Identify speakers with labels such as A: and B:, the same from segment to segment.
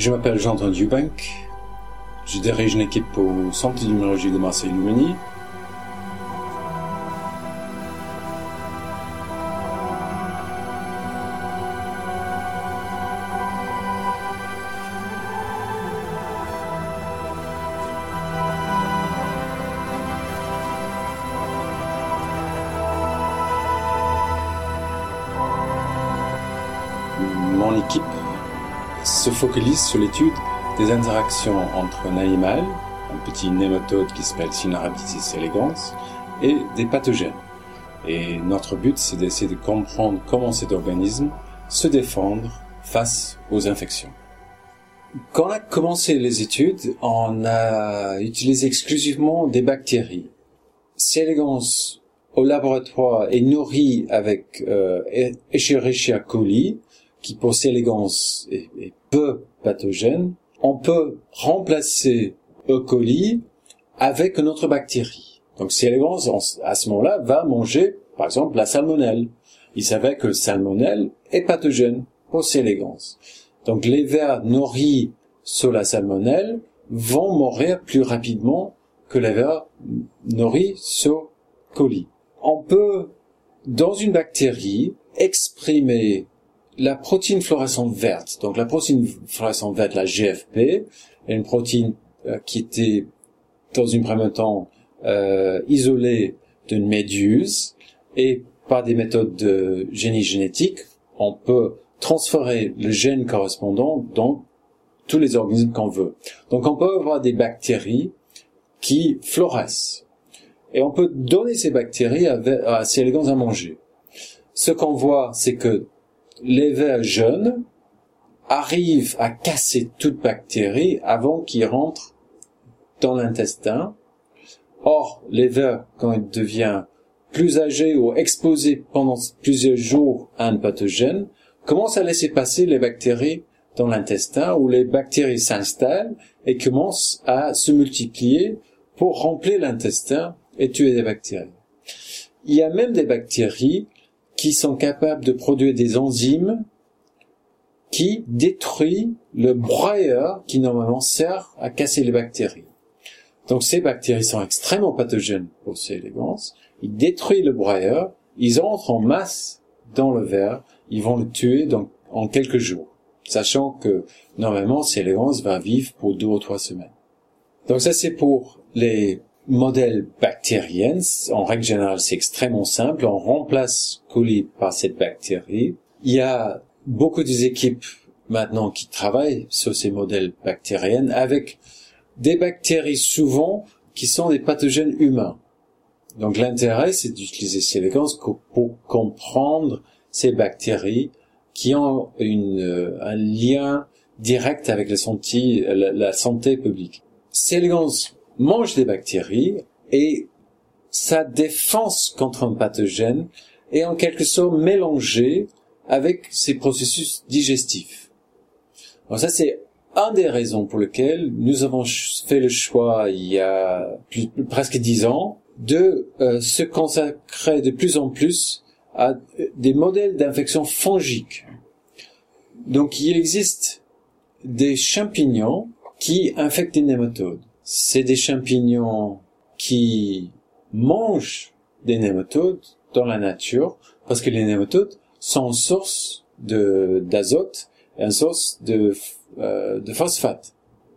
A: Je m'appelle Jean-Antoine Dubank. Je dirige une équipe au Centre d'immunologie de Marseille-Lumini. Focalise sur l'étude des interactions entre un animal, un petit nématode qui s'appelle Sinarabditis elegans, et des pathogènes. Et notre but, c'est d'essayer de comprendre comment cet organisme se défendre face aux infections. Quand on a commencé les études, on a utilisé exclusivement des bactéries. C. elegans au laboratoire est nourri avec euh, coli, qui pour elegans est, est peu pathogène, on peut remplacer E. coli avec une autre bactérie. Donc C. elegans, à ce moment-là, va manger, par exemple, la salmonelle. Il savait que le salmonelle est pathogène pour C. elegans. Donc les vers nourris sur la salmonelle vont mourir plus rapidement que les vers nourris sur coli. On peut, dans une bactérie, exprimer la protéine fluorescente verte. Donc la protéine fluorescente verte, la GFP, est une protéine euh, qui était dans un premier temps euh, isolée d'une méduse et par des méthodes de génie génétique, on peut transférer le gène correspondant dans tous les organismes qu'on veut. Donc on peut avoir des bactéries qui fluorescent. Et on peut donner ces bactéries à, à ces élégants à manger. Ce qu'on voit, c'est que les jeunes arrivent à casser toute bactérie avant qu'ils rentrent dans l'intestin. Or, les quand ils deviennent plus âgés ou exposés pendant plusieurs jours à un pathogène, commencent à laisser passer les bactéries dans l'intestin où les bactéries s'installent et commencent à se multiplier pour remplir l'intestin et tuer des bactéries. Il y a même des bactéries qui sont capables de produire des enzymes qui détruisent le broyeur qui normalement sert à casser les bactéries. Donc ces bactéries sont extrêmement pathogènes pour ces élégances. Ils détruisent le broyeur, ils entrent en masse dans le verre, ils vont le tuer donc en quelques jours, sachant que normalement ces élégances va vivre pour deux ou trois semaines. Donc ça c'est pour les modèle bactérien, en règle générale, c'est extrêmement simple. On remplace coli par cette bactérie. Il y a beaucoup d'équipes maintenant qui travaillent sur ces modèles bactériens avec des bactéries souvent qui sont des pathogènes humains. Donc l'intérêt, c'est d'utiliser ces séquences pour comprendre ces bactéries qui ont euh, un lien direct avec la santé, la, santé publique. Ces mange des bactéries et sa défense contre un pathogène est en quelque sorte mélangée avec ses processus digestifs. Alors ça, c'est un des raisons pour lesquelles nous avons fait le choix il y a presque dix ans de euh, se consacrer de plus en plus à des modèles d'infection fongique. Donc il existe des champignons qui infectent les nématodes c'est des champignons qui mangent des nématodes dans la nature parce que les nématodes sont une source de d'azote et une source de euh, de phosphate.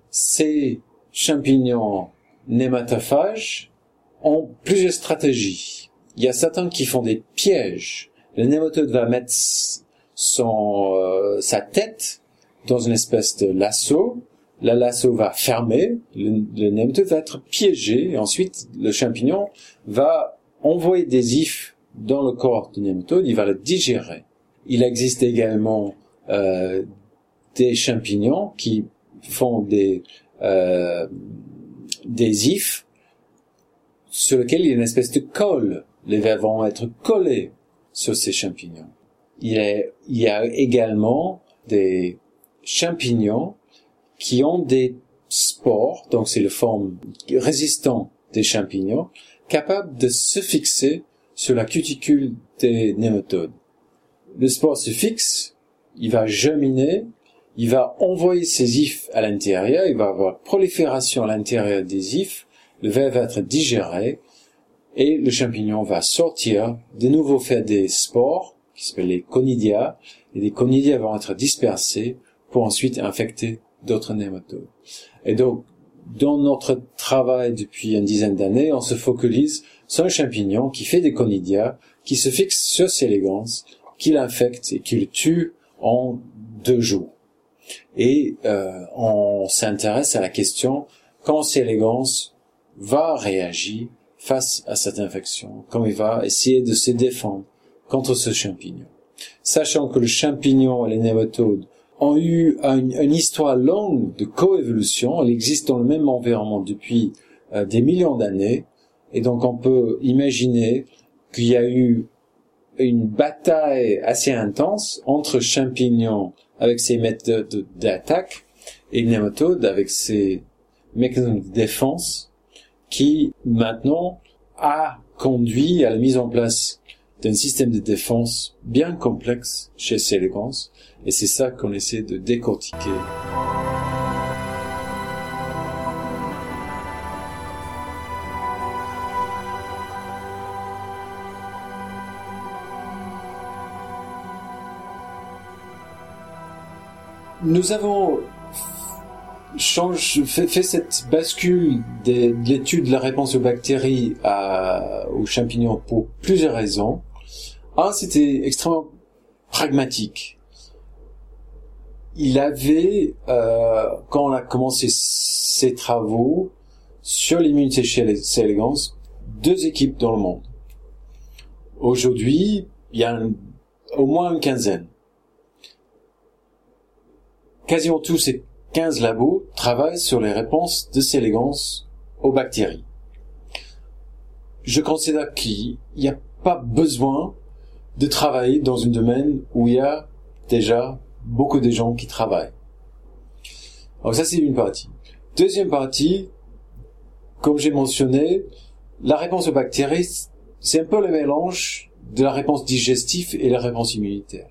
A: Ces champignons nématophages ont plusieurs stratégies. Il y a certains qui font des pièges. Le nématode va mettre son euh, sa tête dans une espèce de lasso la lasso va fermer, le, nématode va être piégé, ensuite le champignon va envoyer des ifs dans le corps du nématode, il va le digérer. Il existe également euh, des champignons qui font des euh, des ifs sur lesquels il y a une espèce de colle. Les vers vont être collés sur ces champignons. Il y a également des champignons qui ont des spores, donc c'est le forme résistant des champignons, capables de se fixer sur la cuticule des nématodes. Le spore se fixe, il va germiner, il va envoyer ses ifs à l'intérieur, il va avoir prolifération à l'intérieur des ifs, le verre va être digéré, et le champignon va sortir, de nouveau faire des spores, qui s'appellent les conidia, et les conidia vont être dispersés pour ensuite infecter d'autres nématodes. Et donc, dans notre travail depuis une dizaine d'années, on se focalise sur un champignon qui fait des conidia, qui se fixe sur ces légances, qui l'infecte et qui le tue en deux jours. Et euh, on s'intéresse à la question quand C. elegans va réagir face à cette infection, quand il va essayer de se défendre contre ce champignon. Sachant que le champignon et les nématodes ont eu une, histoire longue de coévolution, elle existe dans le même environnement depuis euh, des millions d'années, et donc on peut imaginer qu'il y a eu une bataille assez intense entre champignons avec ses méthodes d'attaque et nématodes avec ses mécanismes de défense qui maintenant a conduit à la mise en place d'un système de défense bien complexe chez Célégrans et c'est ça qu'on essaie de décortiquer. Nous avons fait, cette bascule de, l'étude de la réponse aux bactéries à, aux champignons pour plusieurs raisons. Un, c'était extrêmement pragmatique. Il avait, euh, quand on a commencé ses travaux sur l'immunité chez deux équipes dans le monde. Aujourd'hui, il y a au moins une quinzaine quasiment tous ces 15 labos travaillent sur les réponses de Célégance aux bactéries. Je considère qu'il n'y a pas besoin de travailler dans un domaine où il y a déjà beaucoup de gens qui travaillent. Donc ça c'est une partie. Deuxième partie, comme j'ai mentionné, la réponse aux bactéries, c'est un peu le mélange de la réponse digestive et la réponse immunitaire.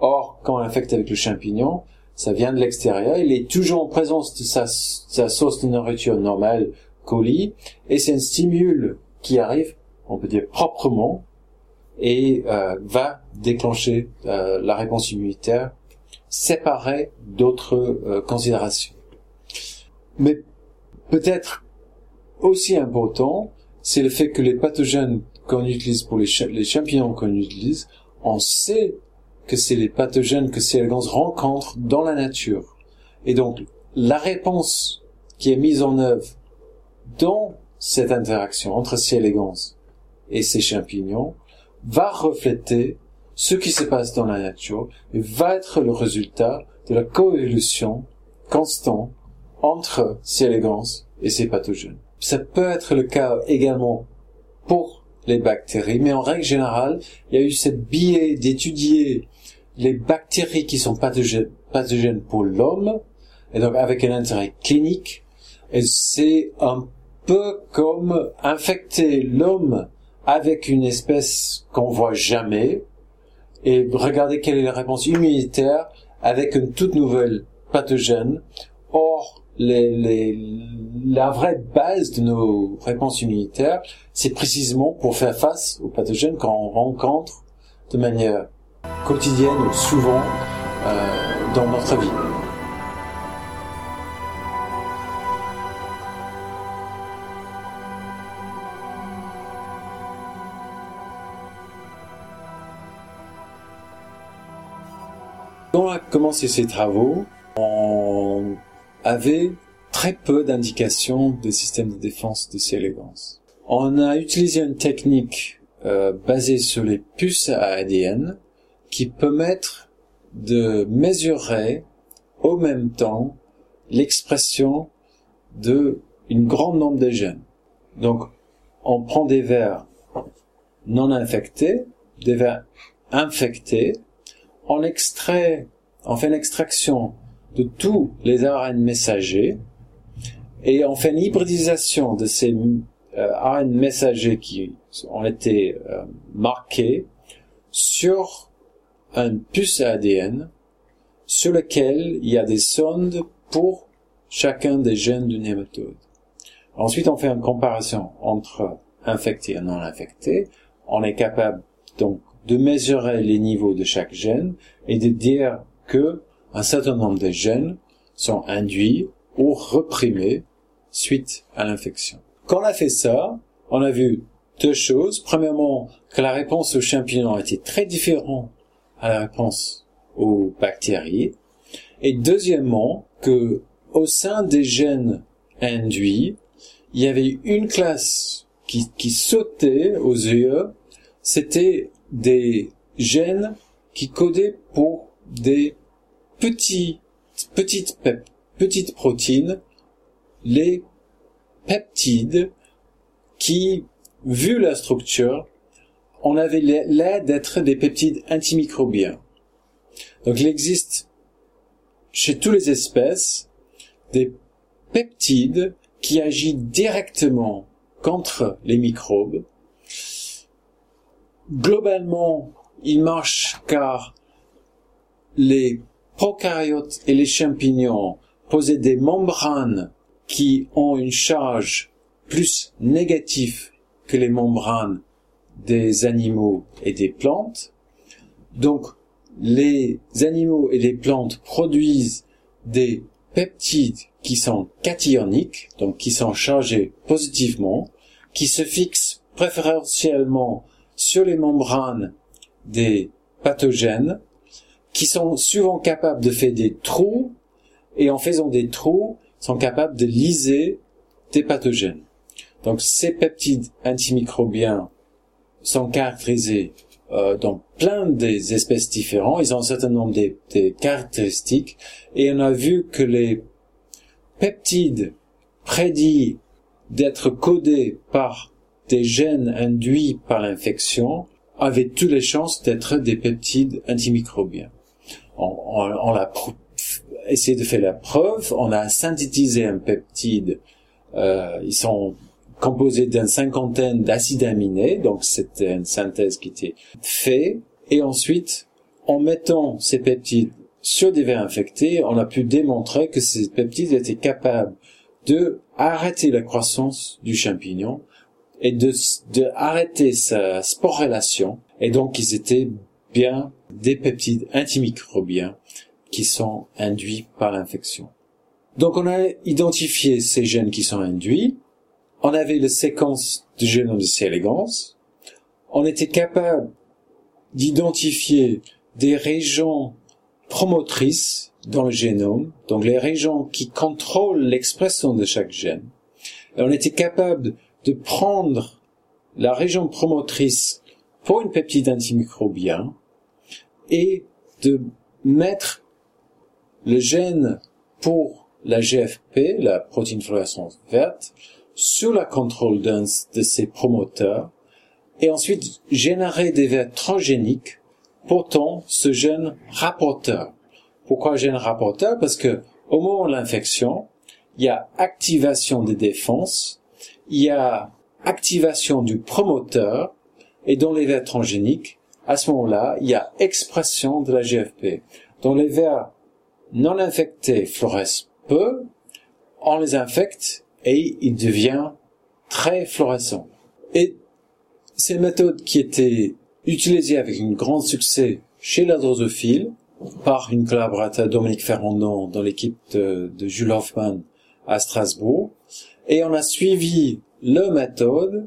A: Or, quand on infecte avec le champignon, ça vient de l'extérieur, il est toujours en présence de sa, source de nourriture normale, colis, et c'est un stimule qui arrive, on peut dire proprement, et euh, va déclencher euh, la réponse immunitaire séparée d'autres euh, considérations. Mais peut-être aussi important, c'est le fait que les pathogènes qu'on utilise pour les, les champignons qu'on utilise, on sait que c'est les pathogènes que ces élégances rencontrent dans la nature. Et donc, la réponse qui est mise en œuvre dans cette interaction entre ces élégances et ces champignons va refléter ce qui se passe dans la nature et va être le résultat de la coévolution constante entre ces élégances et ces pathogènes. Ça peut être le cas également pour les bactéries, mais en règle générale, il y a eu cette biais d'étudier les bactéries qui sont pathogènes, pour l'homme, et donc avec un intérêt clinique, et c'est un peu comme infecter l'homme avec une espèce qu'on voit jamais, et regarder quelle est la réponse immunitaire avec une toute nouvelle pathogène. Or, la vraie base de nos réponses immunitaires, c'est précisément pour faire face aux pathogènes qu'on rencontre de manière quotidienne ou souvent euh, dans notre vie. Commencé ces travaux, on avait très peu d'indications de système de défense de ces élégances. On a utilisé une technique euh, basée sur les puces à ADN qui permettre de mesurer au même temps l'expression de une grande nombre de gènes. Donc, on prend des vers non infectés, des vers infectés, on extrait, on fait une extraction de tous les ARN messagers et on fait une hybridisation de ces euh, ARN messagers qui ont été euh, marqués sur un puce ADN sur lequel il y a des sondes pour chacun des gènes du nématode. Ensuite, on fait une comparaison entre infecté et non infecté. On est capable donc de mesurer les niveaux de chaque gène et de dire que un certain nombre de gènes sont induits ou reprimés suite à l'infection. Quand on a fait ça, on a vu deux choses. Premièrement, que la réponse aux champignons était très différente à la réponse aux bactéries. Et deuxièmement, que au sein des gènes induits, il y avait une classe qui, qui sautait aux yeux, c'était des gènes qui codaient pour des petites, petites protéines, les peptides, qui, vu la structure, on avait l'air d'être des peptides antimicrobiens. Donc il existe chez toutes les espèces des peptides qui agissent directement contre les microbes. Globalement, ils marchent car les prokaryotes et les champignons possèdent des membranes qui ont une charge plus négative que les membranes des animaux et des plantes. Donc, les animaux et les plantes produisent des peptides qui sont cationiques, donc qui sont chargés positivement, qui se fixent préférentiellement sur les membranes des pathogènes, qui sont souvent capables de faire des trous, et en faisant des trous, sont capables de liser des pathogènes. Donc ces peptides antimicrobiens sont caractérisés euh, dans plein des espèces différentes. Ils ont un certain nombre de, caractéristiques. Et on a vu que les peptides prédits d'être codés par des gènes induits par l'infection avaient toutes les chances d'être des peptides antimicrobiens. On, on, on a essayé de faire la preuve. On a synthétisé un peptide. Euh, ils sont composé d'une cinquantaine d'acides aminés, donc c'était une synthèse qui était faite, et ensuite, en mettant ces peptides sur des vers infectés, on a pu démontrer que ces peptides étaient capables de arrêter la croissance du champignon et de, de arrêter sa sporulation, et donc ils étaient bien des peptides antimicrobiens qui sont induits par l'infection. Donc on a identifié ces gènes qui sont induits, on avait la séquence du génome de C. elegans, on était capable d'identifier des régions promotrices dans le génome, donc les régions qui contrôlent l'expression de chaque gène. On était capable de prendre la région promotrice pour une peptide antimicrobien et de mettre le gène pour la GFP, la protéine fluorescence verte, sous la contrôle d'un de ces promoteurs et ensuite générer des vers transgéniques portant ce gène rapporteur. Pourquoi gène rapporteur? Parce que au moment de l'infection, il y a activation des défenses, il y a activation du promoteur, et dans les vers transgéniques, à ce moment-là, il y a expression de la GFP. Dans les vers non infectés fluorescent peu, on les infecte et il devient très fluorescent. Et c'est une méthode qui était utilisée avec un grand succès chez la drosophile par une collaborateur Dominique Ferrandon dans l'équipe de, Jules Hoffman à Strasbourg. Et on a suivi la méthode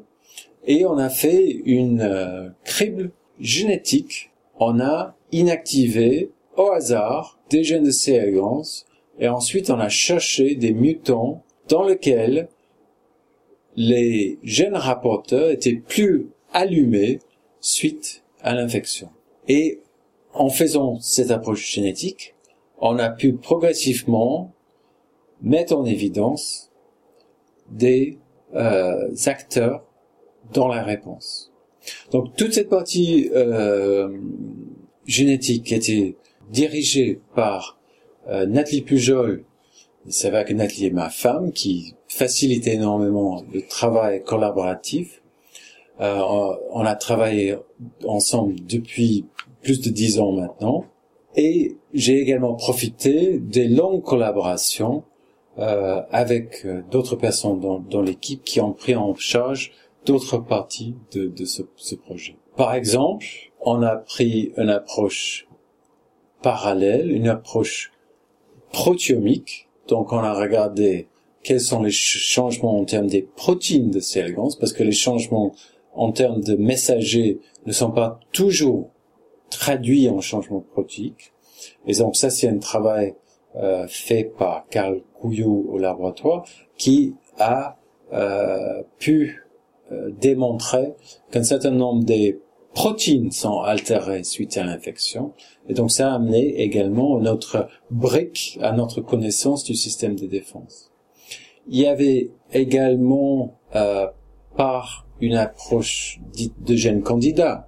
A: et on a fait une euh, crible génétique. On a inactivé au hasard des gènes de C. et ensuite on a cherché des mutants dans lequel les gènes rapporteurs étaient plus allumés suite à l'infection. Et en faisant cette approche génétique, on a pu progressivement mettre en évidence des euh, acteurs dans la réponse. Donc toute cette partie euh, génétique était dirigée par euh, Nathalie Pujol c'est vrai que Nathalie est ma femme qui facilite énormément le travail collaboratif. Euh, on a travaillé ensemble depuis plus de dix ans maintenant. Et j'ai également profité des longues collaborations euh, avec euh, d'autres personnes dans l'équipe qui ont pris en charge d'autres parties de, de ce, ce, projet. Par exemple, on a pris une approche parallèle, une approche protéomique. Donc on a regardé quels sont les changements en termes des protéines de C. elegans, parce que les changements en termes de messagers ne sont pas toujours traduits en changements protéiques. Et donc ça, c'est un travail euh, fait par Carl Couillot au laboratoire qui a euh, pu euh, démontrer qu'un certain nombre des protéines sont altérées suite à l'infection. Et donc ça a amené également notre brique à notre connaissance du système de défense. Il y avait également euh, par une approche dite de gène candidat,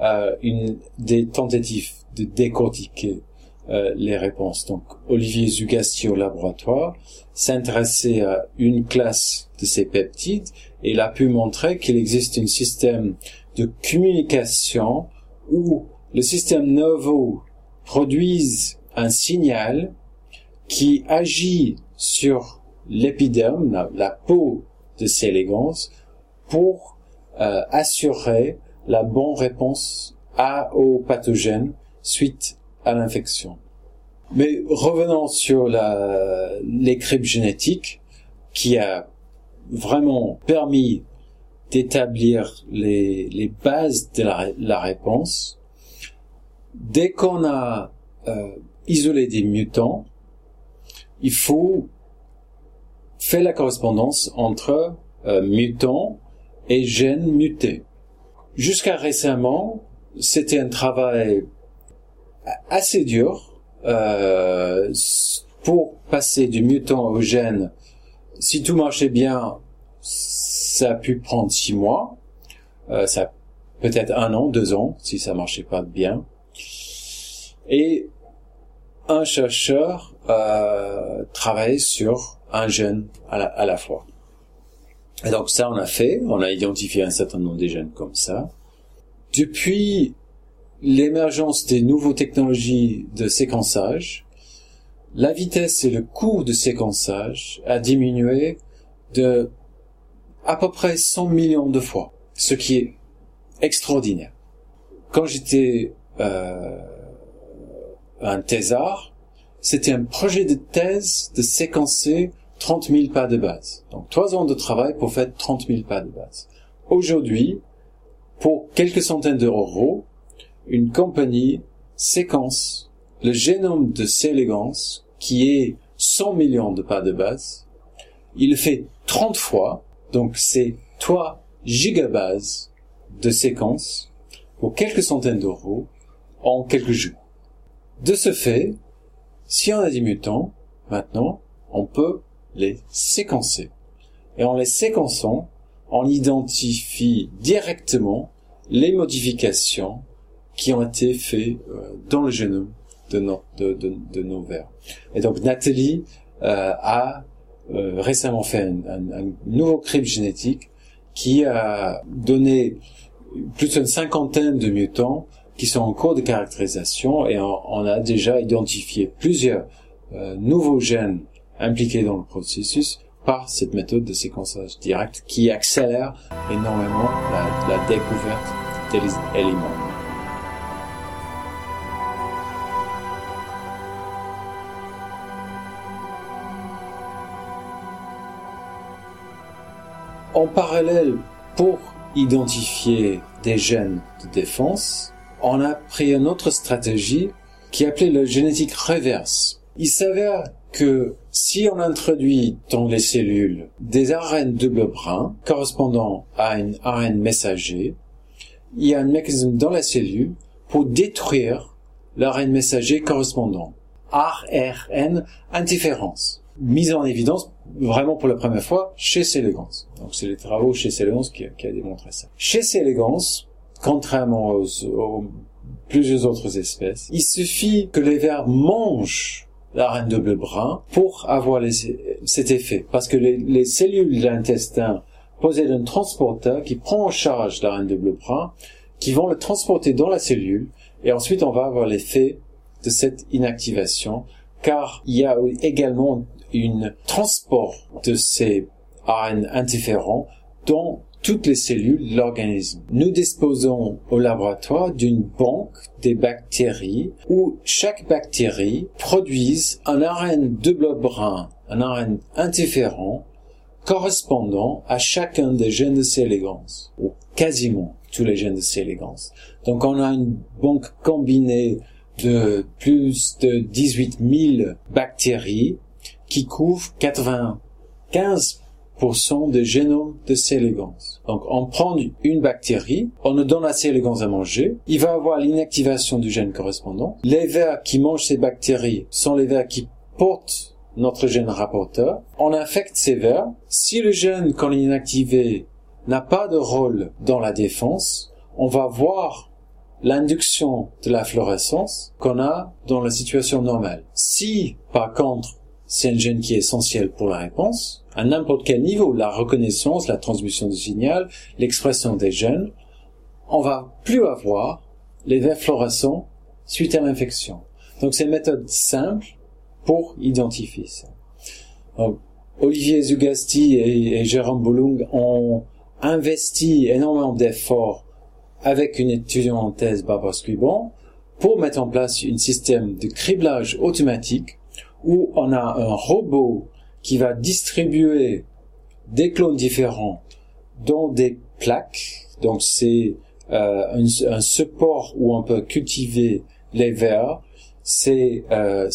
A: euh, une des tentatives de décortiquer euh, les réponses. Donc Olivier Zugasti au laboratoire s'intéressait à une classe de ces peptides et il a pu montrer qu'il existe un système de communication où le système nerveux produise un signal qui agit sur l'épiderme, la, peau de ces élégances, pour euh, assurer la bonne réponse à, aux pathogènes suite à l'infection. Mais revenons sur la, les génétique qui a vraiment permis d'établir les, les, bases de la, la réponse. Dès qu'on a euh, isolé des mutants, il faut faire la correspondance entre euh, mutants et gènes mutés. Jusqu'à récemment, c'était un travail assez dur euh, pour passer du mutant au gène. Si tout marchait bien, ça a pu prendre six mois, euh, ça peut-être un an, deux ans, si ça marchait pas bien. Et un chercheur euh, travaille sur un gène à la, à la fois. Et donc ça, on a fait, on a identifié un certain nombre de gènes comme ça. Depuis l'émergence des nouvelles technologies de séquençage, la vitesse et le coût de séquençage a diminué de à peu près 100 millions de fois, ce qui est extraordinaire. Quand j'étais euh, un thésard, c'était un projet de thèse de séquencer 30 000 pas de base. Donc trois ans de travail pour faire 30 000 pas de base. Aujourd'hui, pour quelques centaines d'euros, une compagnie séquence le génome de C. elegans, qui est 100 millions de pas de base. Il le fait 30 fois donc c'est 3 gigabases de séquences pour quelques centaines d'euros en quelques jours. De ce fait, si on a des mutants, maintenant, on peut les séquencer. Et en les séquençant, on identifie directement les modifications qui ont été faites euh, dans le génome de nos, de, nos vers. Et donc Nathalie euh, a euh, récemment fait un, nouveau crypte génétique qui a donné plus d'une cinquantaine de mutants qui sont en cours de caractérisation et on, a déjà identifié plusieurs euh, nouveaux gènes impliqués dans le processus par cette méthode de séquençage direct qui accélère énormément la, la découverte des éléments. En parallèle, pour identifier des gènes de défense, on a pris une autre stratégie qui est appelée la génétique reverse. Il s'avère que si on introduit dans les cellules des ARN double brin correspondant à une ARN messager, il y a un mécanisme dans la cellule pour détruire l'ARN messager correspondant. ARN interférence mise en évidence vraiment pour la première fois chez Célégans. Donc c'est les travaux chez Célégans qui, qui a démontré ça. Chez Célégans, contrairement aux, plusieurs autres espèces, il suffit que les vers mangent la reine de bleu brun pour avoir cet effet. Parce que les, cellules de l'intestin possèdent un transporteur qui prend en charge la reine de bleu brun, qui vont le transporter dans la cellule, et ensuite on va avoir l'effet de cette inactivation, car il y a également un transport de ces ARN interférents dans toutes les cellules de l'organisme. Nous disposons au laboratoire d'une banque des bactéries où chaque bactérie produise un ARN double brun, un ARN interférent correspondant à chacun des gènes de C. élégance, ou quasiment tous les gènes de C. élégance. Donc on a une banque combinée de plus de 18 000 bactéries qui couvrent 95% de génome de C. élégance. Donc, on prend une bactérie, on nous donne la C. élégance à manger, il va avoir l'inactivation du gène correspondant. Les vers qui mangent ces bactéries sont les vers qui portent notre gène rapporteur. On infecte ces vers. Si le gène, il est inactivé, n'a pas de rôle dans la défense, on va voir l'induction de la fluorescence qu'on a dans la situation normale. Si, par contre, c'est un gène qui est essentiel pour la réponse, à n'importe quel niveau, la reconnaissance, la transmission du signal, l'expression des gènes, on va plus avoir les vers fluorescents suite à l'infection. Donc c'est une méthode simple pour identifier ça. Olivier Zugasti et, Jérôme Boulung ont investi énormément d'efforts avec une étudiante en thèse, Barbara Scribon, pour mettre en place un système de criblage automatique où on a un robot qui va distribuer des clones différents dans des plaques. Donc c'est euh, un, support où on peut cultiver les vers. C'est euh,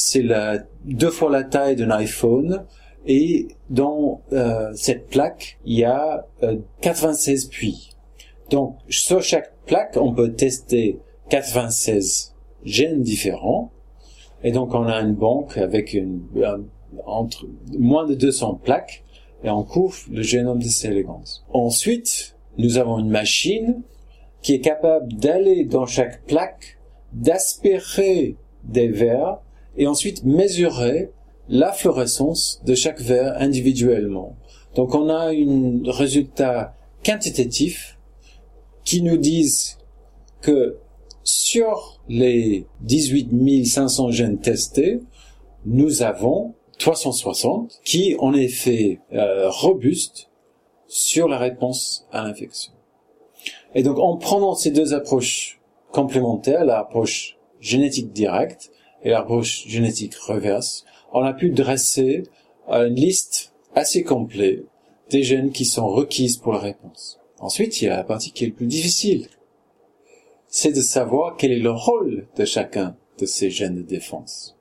A: deux fois la taille d'un iPhone et dans euh, cette plaque il y a 96 puits. Donc sur chaque plaque on peut tester 96 gènes différents et donc on a une banque avec une, entre moins de 200 plaques et on couvre le génome de ces élégances. Ensuite, nous avons une machine qui est capable d'aller dans chaque plaque, d'aspirer des vers et ensuite mesurer la fluorescence de chaque verre individuellement. Donc on a un résultat quantitatif qui nous disent que sur les 18 500 gènes testés, nous avons 360 qui en effet euh, robuste sur la réponse à l'infection. Et donc en prenant ces deux approches complémentaires, l'approche génétique directe et l'approche génétique reverse, on a pu dresser une liste assez complète des gènes qui sont requises pour la réponse. Ensuite, il y a la partie qui est le plus difficile. C'est de savoir quel est le rôle de chacun de ces gènes de défense.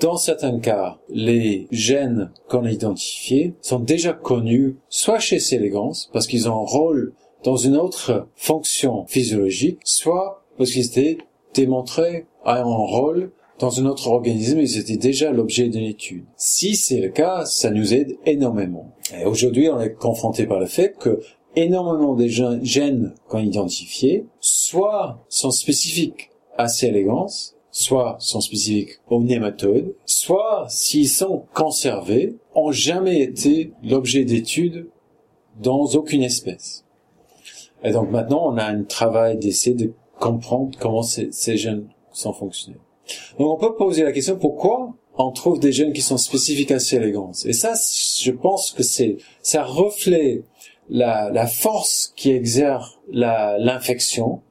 A: Dans certains cas, les gènes qu'on a identifiés sont déjà connus soit chez C. elegans parce qu'ils ont un rôle dans une autre fonction physiologique, soit parce qu'ils étaient démontrés à un rôle dans un autre organisme, ils étaient déjà l'objet d'une étude. Si c'est le cas, ça nous aide énormément. Et aujourd'hui, on est confronté par le fait que énormément des gènes qu'on a identifiés, soit sont spécifiques à C. elegans, soit sont spécifiques aux nématodes, soit s'ils sont conservés, ont jamais été l'objet d'études dans aucune espèce. Et donc maintenant, on a un travail d'essai de comprendre comment ces, gènes sont fonctionnés. Donc on peut poser la question pourquoi on trouve des gènes qui sont spécifiques à ces élégances. Et ça, je pense que c'est ça reflète la, la force qui exerce l'infection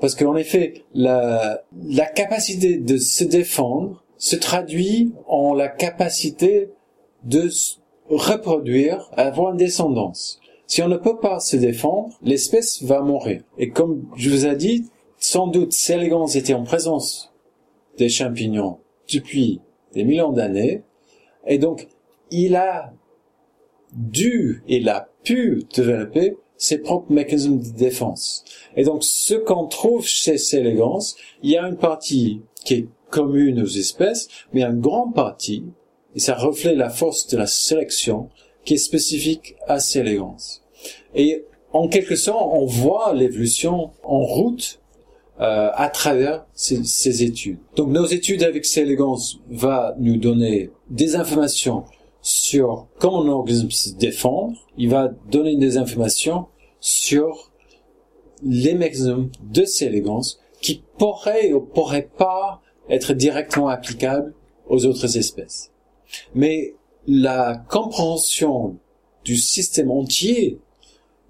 A: parce qu'en effet, la, la capacité de se défendre se traduit en la capacité de reproduire, avoir une descendance. Si on ne peut pas se défendre, l'espèce va mourir. Et comme je vous ai dit, sans doute, ces élégances étaient en présence des champignons depuis des millions d'années. Et donc, il a dû, il a pu développer ses propres mécanismes de défense. Et donc, ce qu'on trouve chez ces élégances, il y a une partie qui est commune aux espèces, mais une grande partie, et ça reflète la force de la sélection, qui est spécifique à ces élégances. Et en quelque sorte, on voit l'évolution en route euh, à travers ces, ces, études. Donc nos études avec ces élégances va nous donner des informations sur comment un organisme se défend, il va donner des informations sur les mécanismes de ces élégances qui pourraient ou pourraient pas être directement applicable aux autres espèces. Mais la compréhension du système entier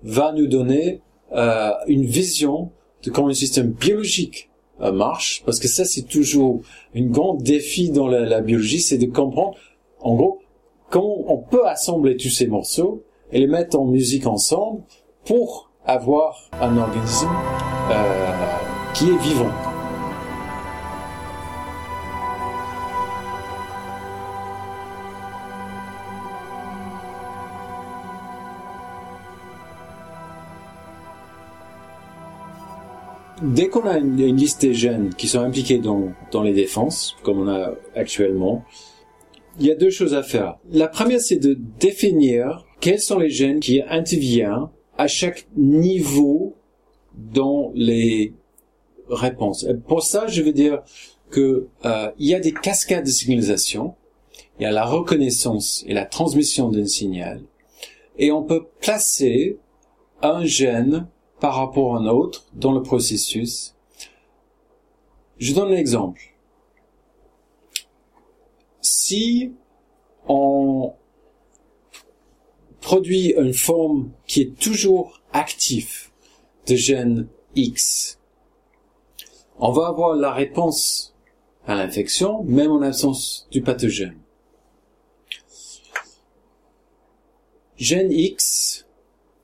A: va nous donner euh, une vision de comment le système biologique euh, marche, parce que ça c'est toujours une grande défi dans la, la biologie, c'est de comprendre, en gros, comment on peut assembler tous ces morceaux et les mettre en musique ensemble pour avoir un organisme euh, qui est vivant. dès qu'on a une, liste des gènes qui sont impliqués dans les défenses, comme on a actuellement, il y a deux choses à faire. La première, c'est de définir quels sont les gènes qui interviennent à chaque niveau dans les réponses. pour ça, je veux dire que euh, il y a des cascades de signalisation. Il y a la reconnaissance et la transmission d'un signal, et on peut placer un gène par rapport à un autre dans le processus. Je donne un exemple. Si on produit une forme qui est toujours active de gène X, on va avoir la réponse à l'infection même en absence du pathogène. Gène X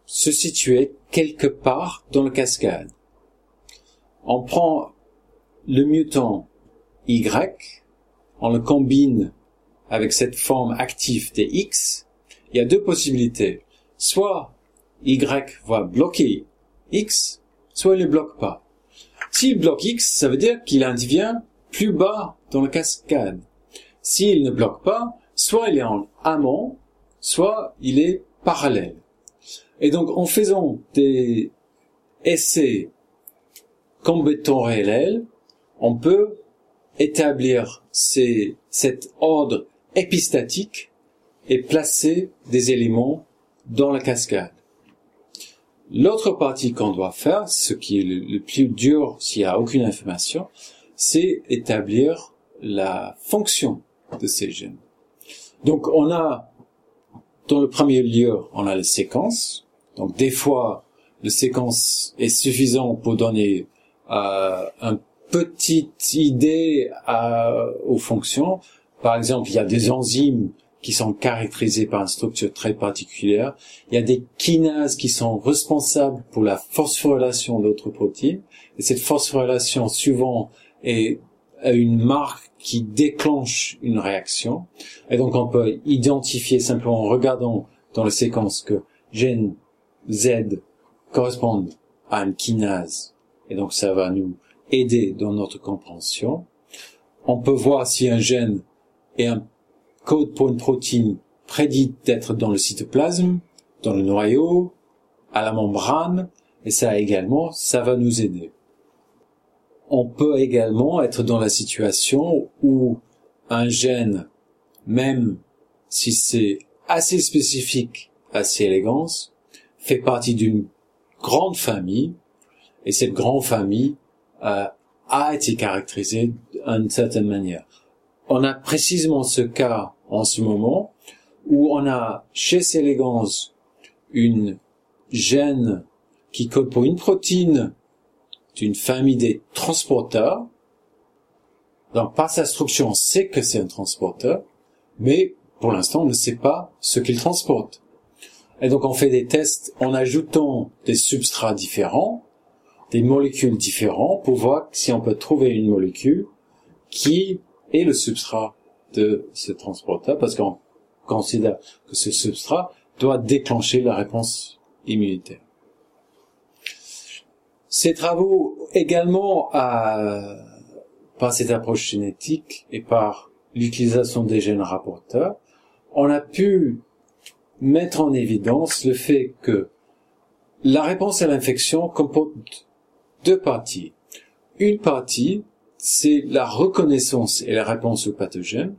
A: se situait quelque part dans le cascade. On prend le mutant Y, on le combine avec cette forme active des X, il y a deux possibilités. Soit Y va bloquer X, soit il ne bloque pas. S'il bloque X, ça veut dire qu'il intervient plus bas dans la cascade. S'il ne bloque pas, soit il est en amont, soit il est parallèle. Et donc, en faisant des essais combinatoriels, on peut établir ces, cet ordre épistatique et placer des éléments dans la cascade. L'autre partie qu'on doit faire, ce qui est le, plus dur s'il n'y a aucune information, c'est établir la fonction de ces gènes. Donc on a, dans le premier lieu, on a la séquence, donc des fois, le séquence est suffisant pour donner euh, une petite idée aux fonctions. Par exemple, il y a des enzymes qui sont caractérisées par une structure très particulière. Il y a des kinases qui sont responsables pour la phosphorylation d'autres protéines. Et cette phosphorylation, souvent, est une marque qui déclenche une réaction. Et donc, on peut identifier simplement en regardant dans la séquence que gène Z correspondent à une kinase. Et donc ça va nous aider dans notre compréhension. On peut voir si un gène est un code pour une protéine prédit d'être dans le cytoplasme, dans le noyau, à la membrane, et ça également, ça va nous aider. On peut également être dans la situation où un gène, même si c'est assez spécifique, assez élégance, fait partie d'une grande famille, et cette grande famille euh, a été caractérisée d'une certaine manière. On a précisément ce cas en ce moment où on a chez Elegans une gène qui code pour une protéine d'une famille des transporteurs. Donc par sa structure, on sait que c'est un transporteur, mais pour l'instant, on ne sait pas ce qu'il transporte. Et donc on fait des tests en ajoutant des substrats différents, des molécules différentes, pour voir si on peut trouver une molécule qui est le substrat de ce transporteur, parce qu'on considère que ce substrat doit déclencher la réponse immunitaire. Ces travaux également, par cette approche génétique et par l'utilisation des gènes rapporteurs, on a pu mettre en évidence le fait que la réponse à l'infection comporte deux parties. Une partie, c'est la reconnaissance et la réponse au pathogène,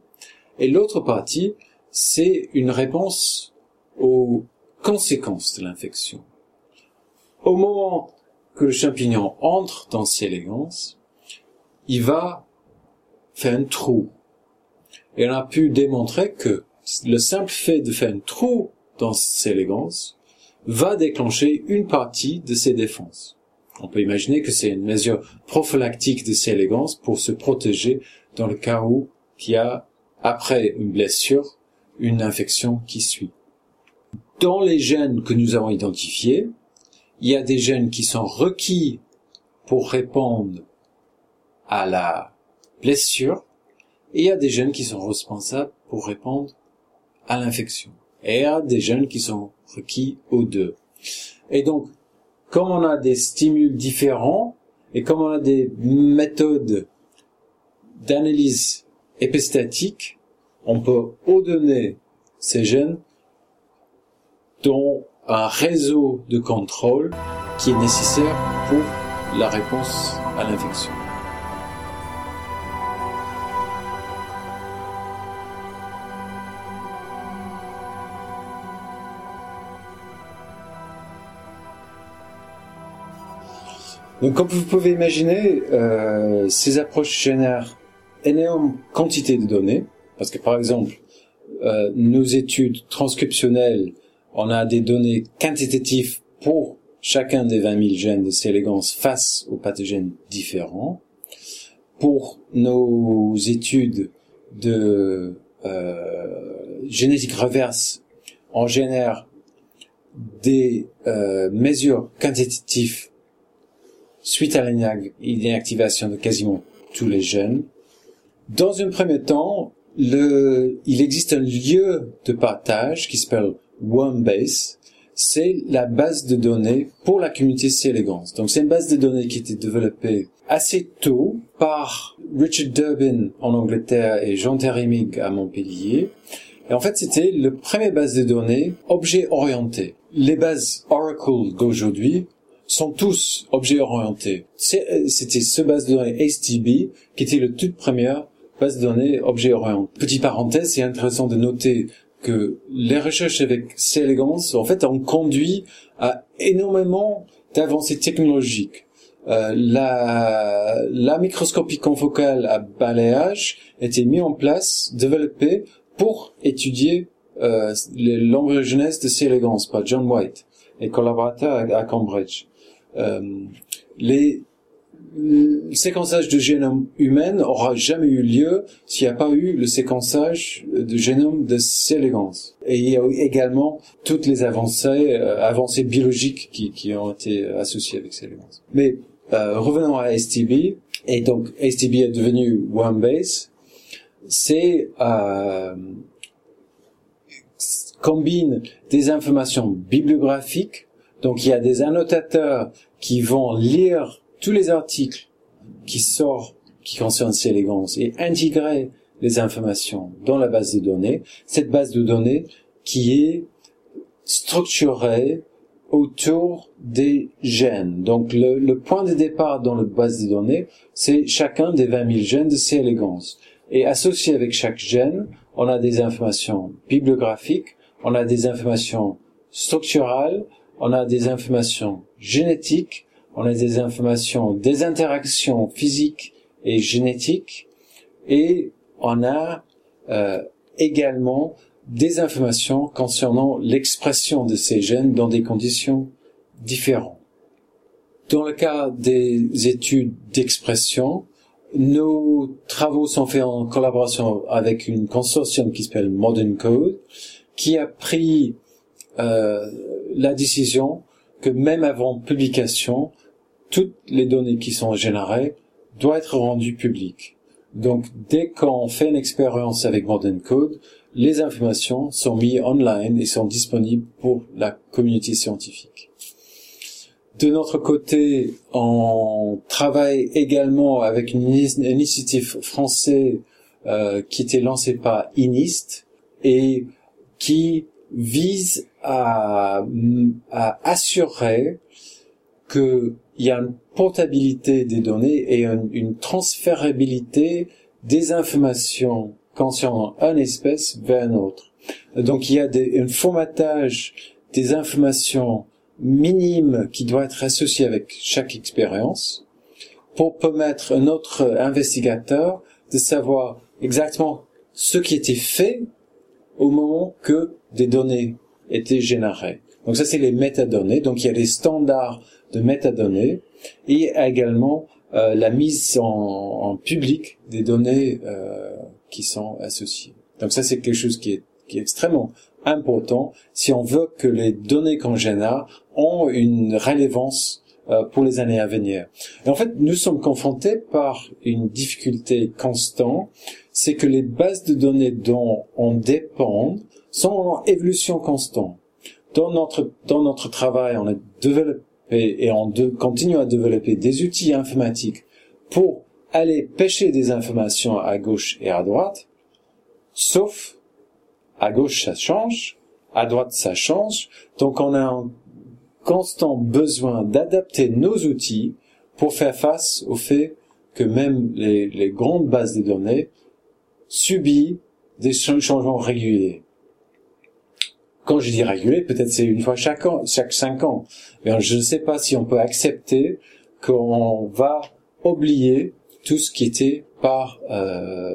A: et l'autre partie, c'est une réponse aux conséquences de l'infection. Au moment que le champignon entre dans ces élégances, il va fait un trou. Et on a pu démontrer que le simple fait de faire un trou dans ces légances va déclencher une partie de ces défenses. On peut imaginer que c'est une mesure prophylactique de ces légances pour se protéger dans le cas où il y a, après une blessure, une infection qui suit. Dans les gènes que nous avons identifiés, il y a des gènes qui sont requis pour répondre à la blessure et il y a des gènes qui sont responsables pour répondre à l'infection. Et il y a des gènes qui sont requis aux deux. Et donc, comme on a des stimules différents et comme on a des méthodes d'analyse épistatique, on peut ordonner ces gènes dans un réseau de contrôle qui est nécessaire pour la réponse à l'infection. Donc, comme vous pouvez imaginer, euh, ces approches génèrent énorme quantité de données, parce que par exemple, euh, nos études transcriptionnelles, on a des données quantitatives pour chacun des 20 000 gènes de C. face aux pathogènes différents. Pour nos études de euh, génétique reverse, on génère des euh, mesures quantitatives suite à l'inactivation de quasiment tous les gènes. Dans un premier temps, le, il existe un lieu de partage qui s'appelle OneBase. C'est la base de données pour la communauté C. Donc c'est une base de données qui a été développée assez tôt par Richard Durbin en Angleterre et Jean Terimig à Montpellier. Et en fait, c'était le premier base de données objet orienté. Les bases Oracle d'aujourd'hui sont tous objets orientés. Euh, c'était ce base de données STB qui était le toute première base de données objet orienté. Petite parenthèse, c'est intéressant de noter que les recherches avec C. en fait, ont conduit à énormément d'avancées technologiques. Euh, la, la microscopie confocale à balayage était mise en place, développée pour étudier euh, l'embryogenèse de C. par John White et collaborateurs à Cambridge. Euh, les le séquençage de génome humain aura jamais eu lieu s'il n'y a pas eu le séquençage de génome de Célégance. Et il y a également toutes les avancées, euh, avancées biologiques qui, qui, ont été associées avec Célégance. Mais euh, revenons à STB. Et donc STB est devenu OneBase. C'est euh, combine des informations bibliographiques donc il y a des annotateurs qui vont lire tous les articles qui sortent, qui concernent ces élégances et intégrer les informations dans la base de données. Cette base de données qui est structurée autour des gènes. Donc le, point de départ dans la base de données, c'est chacun des 20 000 gènes de ces élégances. Et associé avec chaque gène, on a des informations bibliographiques, on a des informations structurales, on a des informations génétiques, on a des informations des interactions physiques et génétiques, et on a euh, également des informations concernant l'expression de ces gènes dans des conditions différentes. Dans le cas des études d'expression, nos travaux sont faits en collaboration avec une consortium qui s'appelle Modern Code, qui a pris euh, la décision que même avant publication, toutes les données qui sont générées doivent être rendues publiques. Donc, dès qu'on fait une expérience avec Modern Code, les informations sont mises online et sont disponibles pour la communauté scientifique. De notre côté, on travaille également avec une initiative française euh, qui était lancée par INIST et qui vise à, à assurer qu'il y a une portabilité des données et une, transférabilité des informations concernant une espèce vers une autre. Donc il y a des, un formatage des informations minimes qui doit être associé avec chaque expérience pour permettre à notre investigateur de savoir exactement ce qui était fait au moment que des données étaient générées. Donc ça, c'est les métadonnées. Donc il y a des standards de métadonnées et également euh, la mise en, en, public des données euh, qui sont associées. Donc ça, c'est quelque chose qui est, qui est extrêmement important si on veut que les données qu'on génère ont une relevance euh, pour les années à venir. Et en fait, nous sommes confrontés par une difficulté constante, c'est que les bases de données dont on dépend sont en évolution constante. Dans notre, dans notre travail, on a développé et on continue à développer des outils informatiques pour aller pêcher des informations à gauche et à droite, sauf à gauche ça change, à droite ça change, donc on a un constant besoin d'adapter nos outils pour faire face au fait que même les, les grandes bases de données subissent des changements réguliers. Quand je dis régulier, peut-être c'est une fois chaque an, chaque cinq ans. Mais je ne sais pas si on peut accepter qu'on va oublier tout ce qui était par, euh,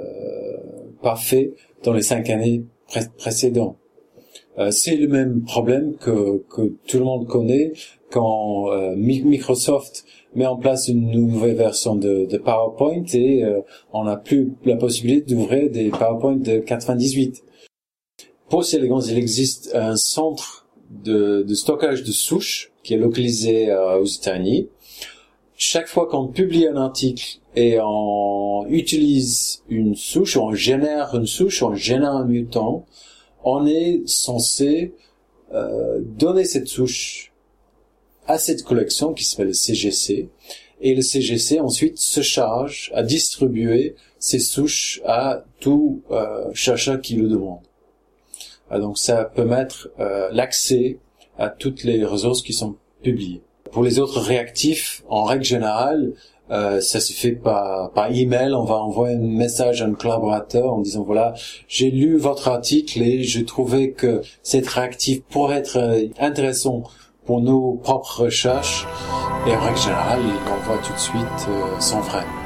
A: pas dans les cinq années précédentes. Euh, c'est le même problème que, que tout le monde connaît quand euh, Microsoft met en place une nouvelle version de, de PowerPoint et euh, on n'a plus la possibilité d'ouvrir des PowerPoint de 98. Pour Elegance, il existe un centre de, stockage de souches qui est localisé aux États-Unis. Chaque fois qu'on publie un article et on utilise une souche, on génère une souche, on génère un mutant, on est censé euh, donner cette souche à cette collection qui s'appelle le CGC, et le CGC ensuite se charge à distribuer ces souches à tout euh, qui le demande. Ah, donc ça permet euh, l'accès à toutes les ressources qui sont publiées. Pour les autres réactifs, en règle générale, euh, ça se fait par, par email. On va envoyer un message à un collaborateur en disant voilà, j'ai lu votre article et je trouvais que cette réactif pourrait être euh, intéressant pour nos propres recherches. Et en règle générale, il l'envoie tout de suite euh, sans frais.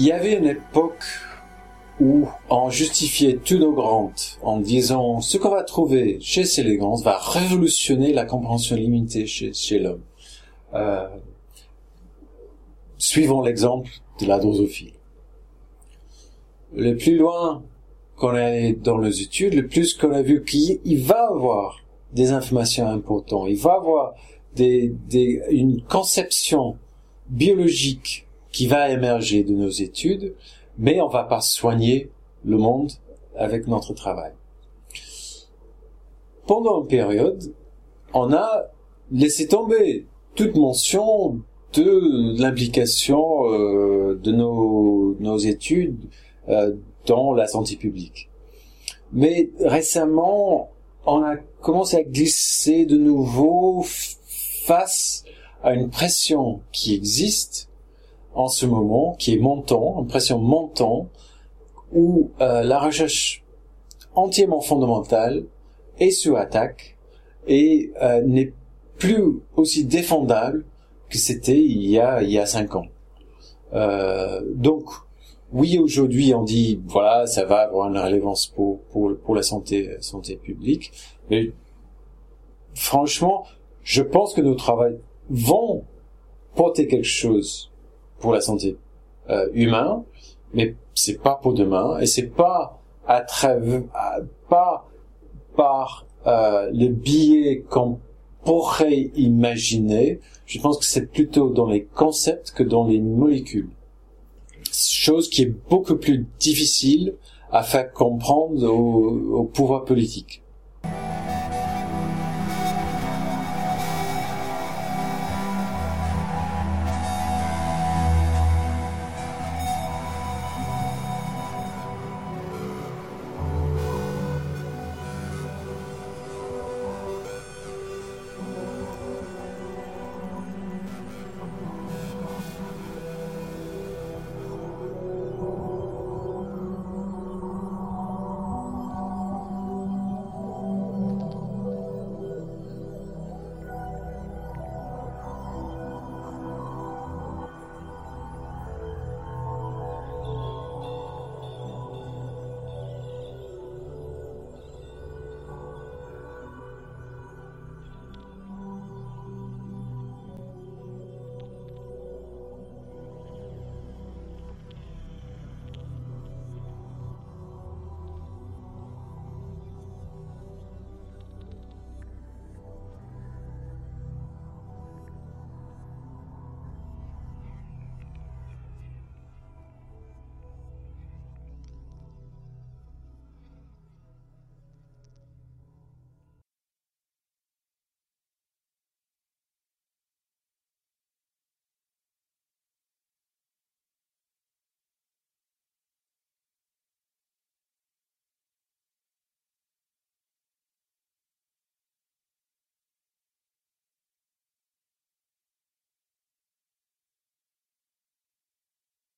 A: Il y avait une époque où on justifiait tous nos grandes en disant ce qu'on va trouver chez Célégance va révolutionner la compréhension limitée chez, l'homme. Euh, suivons l'exemple de la drosophile. Le plus loin qu'on est dans les études, le plus qu'on a vu qu'il va avoir des informations importantes, il va avoir une conception biologique qui va émerger de nos études, mais on va pas soigner le monde avec notre travail. Pendant une période, on a laissé tomber toute mention de l'implication euh, de nos, nos études euh, dans la santé publique. Mais récemment, on a commencé à glisser de nouveau face à une pression qui existe en ce moment, qui est montant, une pression montant, où euh, la recherche entièrement fondamentale est sous attaque et euh, n'est plus aussi défendable que c'était il y a il y a cinq ans. Euh, donc oui aujourd'hui on dit voilà ça va avoir une relevance pour pour pour la santé santé publique mais franchement je pense que nos travaux vont porter quelque chose pour la santé euh, humaine, mais c'est pas pour demain et c'est pas à travers pas par euh, le biais qu'on pourrait imaginer. Je pense que c'est plutôt dans les concepts que dans les molécules. Chose qui est beaucoup plus difficile à faire comprendre au, au pouvoir politique.